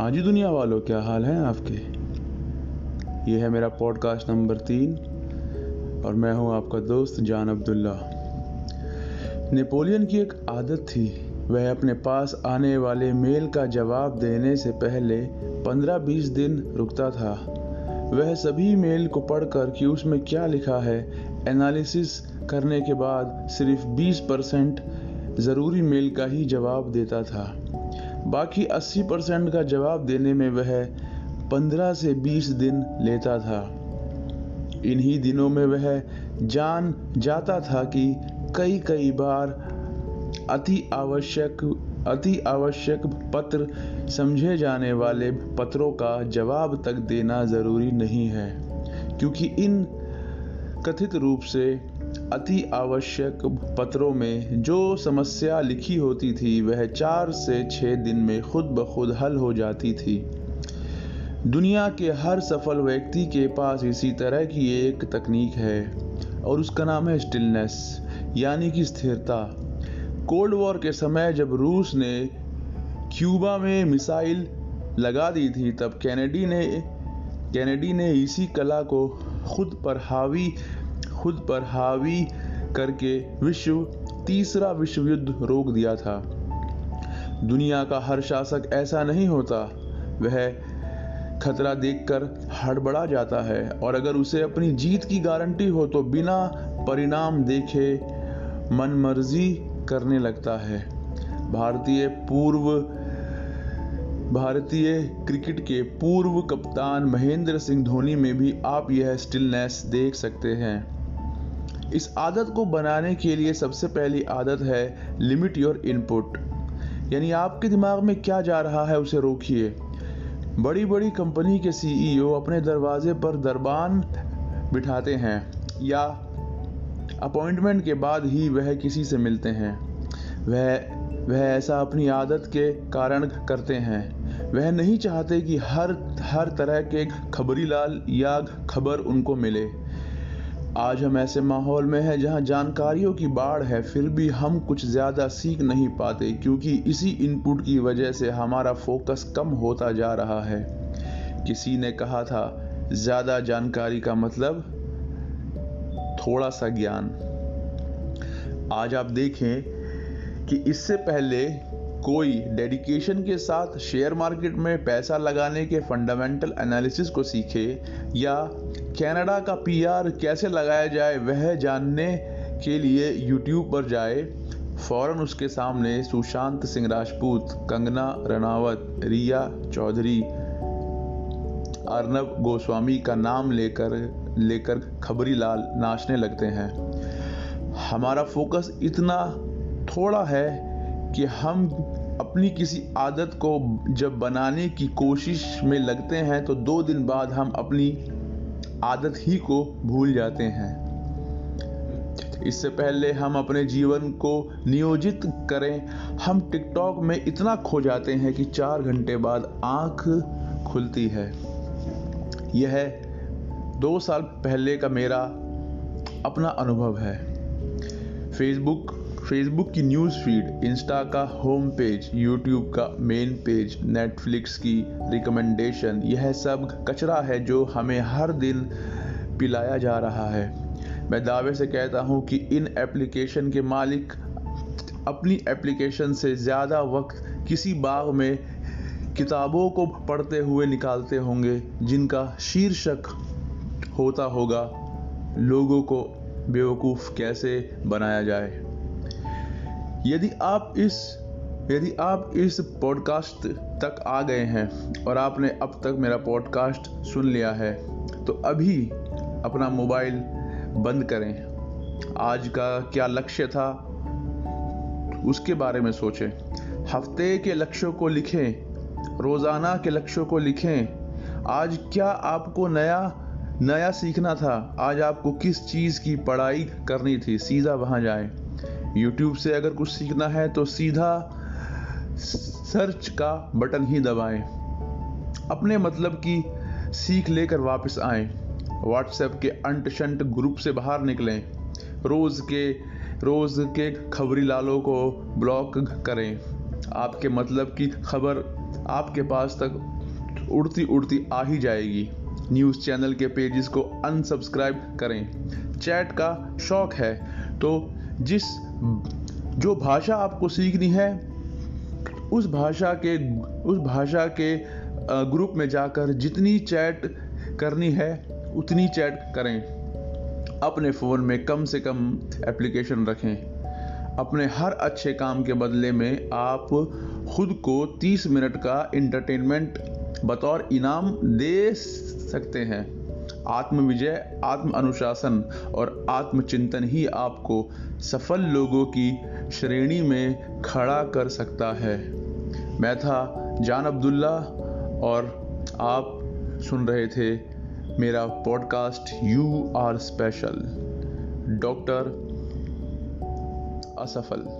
हाँ जी, दुनिया वालों, क्या हाल है आपके? ये है मेरा पॉडकास्ट नंबर तीन, और मैं हूँ आपका दोस्त जान अब्दुल्ला। नेपोलियन की एक आदत थी, वह अपने पास आने वाले मेल का जवाब देने से पहले 15-20 दिन रुकता था। वह सभी मेल को पढ़कर कि उसमें क्या लिखा है एनालिसिस करने के बाद सिर्फ़ 20 परसेंट ज़रूरी मेल का ही जवाब देता था। बाकी 80 परसेंट का जवाब देने में वह 15 से 20 दिन लेता था। इन्हीं दिनों में वह जान जाता था कि कई कई बार अति आवश्यक अति आवश्यक पत्र समझे जाने वाले पत्रों का जवाब तक देना ज़रूरी नहीं है, क्योंकि इन कथित रूप से अति आवश्यक पत्रों में जो समस्या लिखी होती थी, वह चार से छः दिन में खुद ब खुद हल हो जाती थी। दुनिया के हर सफल व्यक्ति के पास इसी तरह की एक तकनीक है, और उसका नाम है स्टिलनेस, यानी कि स्थिरता। कोल्ड वॉर के समय जब रूस ने क्यूबा में मिसाइल लगा दी थी, तब कैनेडी ने कैनेडी ने इसी कला को खुद पर हावी खुद पर हावी करके विश्व तीसरा विश्व युद्ध रोक दिया था। दुनिया का हर शासक ऐसा नहीं होता। वह खतरा देखकर हड़बड़ा जाता है और अगर उसे अपनी जीत की गारंटी हो तो बिना परिणाम देखे मनमर्जी करने लगता है। भारतीय पूर्व भारतीय क्रिकेट के पूर्व कप्तान महेंद्र सिंह धोनी में भी आप यह स्टिलनेस देख सकते हैं। इस आदत को बनाने के लिए सबसे पहली आदत है लिमिट योर इनपुट यानी आपके दिमाग में क्या जा रहा है उसे रोकिए। बड़ी बड़ी कंपनी के सीईओ अपने दरवाजे पर दरबान बिठाते हैं या अपॉइंटमेंट के बाद ही वह किसी से मिलते हैं। वह वह ऐसा अपनी आदत के कारण करते हैं। वह नहीं चाहते कि हर हर तरह के खबरी लाल या खबर उनको मिले। आज हम ऐसे माहौल में हैं जहाँ जानकारियों की बाढ़ है, फिर भी हम कुछ ज़्यादा सीख नहीं पाते क्योंकि इसी इनपुट की वजह से हमारा फोकस कम होता जा रहा है। किसी ने कहा था, ज़्यादा जानकारी का मतलब थोड़ा सा ज्ञान। आज आप देखें कि इससे पहले कोई डेडिकेशन के साथ शेयर मार्केट में पैसा लगाने के फंडामेंटल एनालिसिस को सीखे या कनाडा का पीआर कैसे लगाया जाए, वह जानने के लिए यूट्यूब पर जाए। फ़ौरन उसके सामने सुशांत सिंह राजपूत, कंगना रनावत रिया चौधरी, अर्नब गोस्वामी का नाम लेकर लेकर खबरी लाल नाचने लगते हैं। हमारा फोकस इतना थोड़ा है कि हम अपनी किसी आदत को जब बनाने की कोशिश में लगते हैं तो दो दिन बाद हम अपनी आदत ही को भूल जाते हैं। इससे पहले हम अपने जीवन को नियोजित करें। हम टिकटॉक में इतना खो जाते हैं कि चार घंटे बाद आँख खुलती है। यह दो साल पहले का मेरा अपना अनुभव है। फेसबुक फेसबुक की न्यूज़ फ़ीड इंस्टा का होम पेज यूट्यूब का मेन पेज नेटफ्लिक्स की रिकमेंडेशन यह सब कचरा है जो हमें हर दिन पिलाया जा रहा है। मैं दावे से कहता हूँ कि इन एप्लीकेशन के मालिक अपनी एप्लीकेशन से ज़्यादा वक्त किसी बाग में किताबों को पढ़ते हुए निकालते होंगे, जिनका शीर्षक होता होगा, लोगों को बेवकूफ़ कैसे बनाया जाए। यदि आप इस, यदि आप इस पॉडकास्ट तक आ गए हैं और आपने अब तक मेरा पॉडकास्ट सुन लिया है तो अभी अपना मोबाइल बंद करें। आज का क्या लक्ष्य था, उसके बारे में सोचें। हफ़्ते के लक्ष्यों को लिखें, रोज़ाना के लक्ष्यों को लिखें। आज क्या आपको नया नया सीखना था? आज आपको किस चीज़ की पढ़ाई करनी थी? सीधा वहाँ जाएँ। यूट्यूब से अगर कुछ सीखना है तो सीधा सर्च का बटन ही दबाएँ। अपने मतलब की सीख लेकर वापस आए। व्हाट्सएप के अंट शंट ग्रुप से बाहर निकलें। रोज़ के रोज़ के खबरी लालों को ब्लॉक करें। आपके मतलब की खबर आपके पास तक उड़ती उड़ती आ ही जाएगी। न्यूज़ चैनल के पेजेस को अनसब्सक्राइब करें। चैट का शौक है तो जिस जो भाषा आपको सीखनी है, उस भाषा के, उस भाषा के ग्रुप में जाकर जितनी चैट करनी है, उतनी चैट करें। अपने फ़ोन में कम से कम एप्लीकेशन रखें। अपने हर अच्छे काम के बदले में आप खुद को 30 मिनट का इंटरटेनमेंट बतौर इनाम दे सकते हैं। आत्म विजय आत्म अनुशासन और आत्मचिंतन ही आपको सफल लोगों की श्रेणी में खड़ा कर सकता है। मैं था जान अब्दुल्ला और आप सुन रहे थे मेरा podcast you are special. Doctor असफल।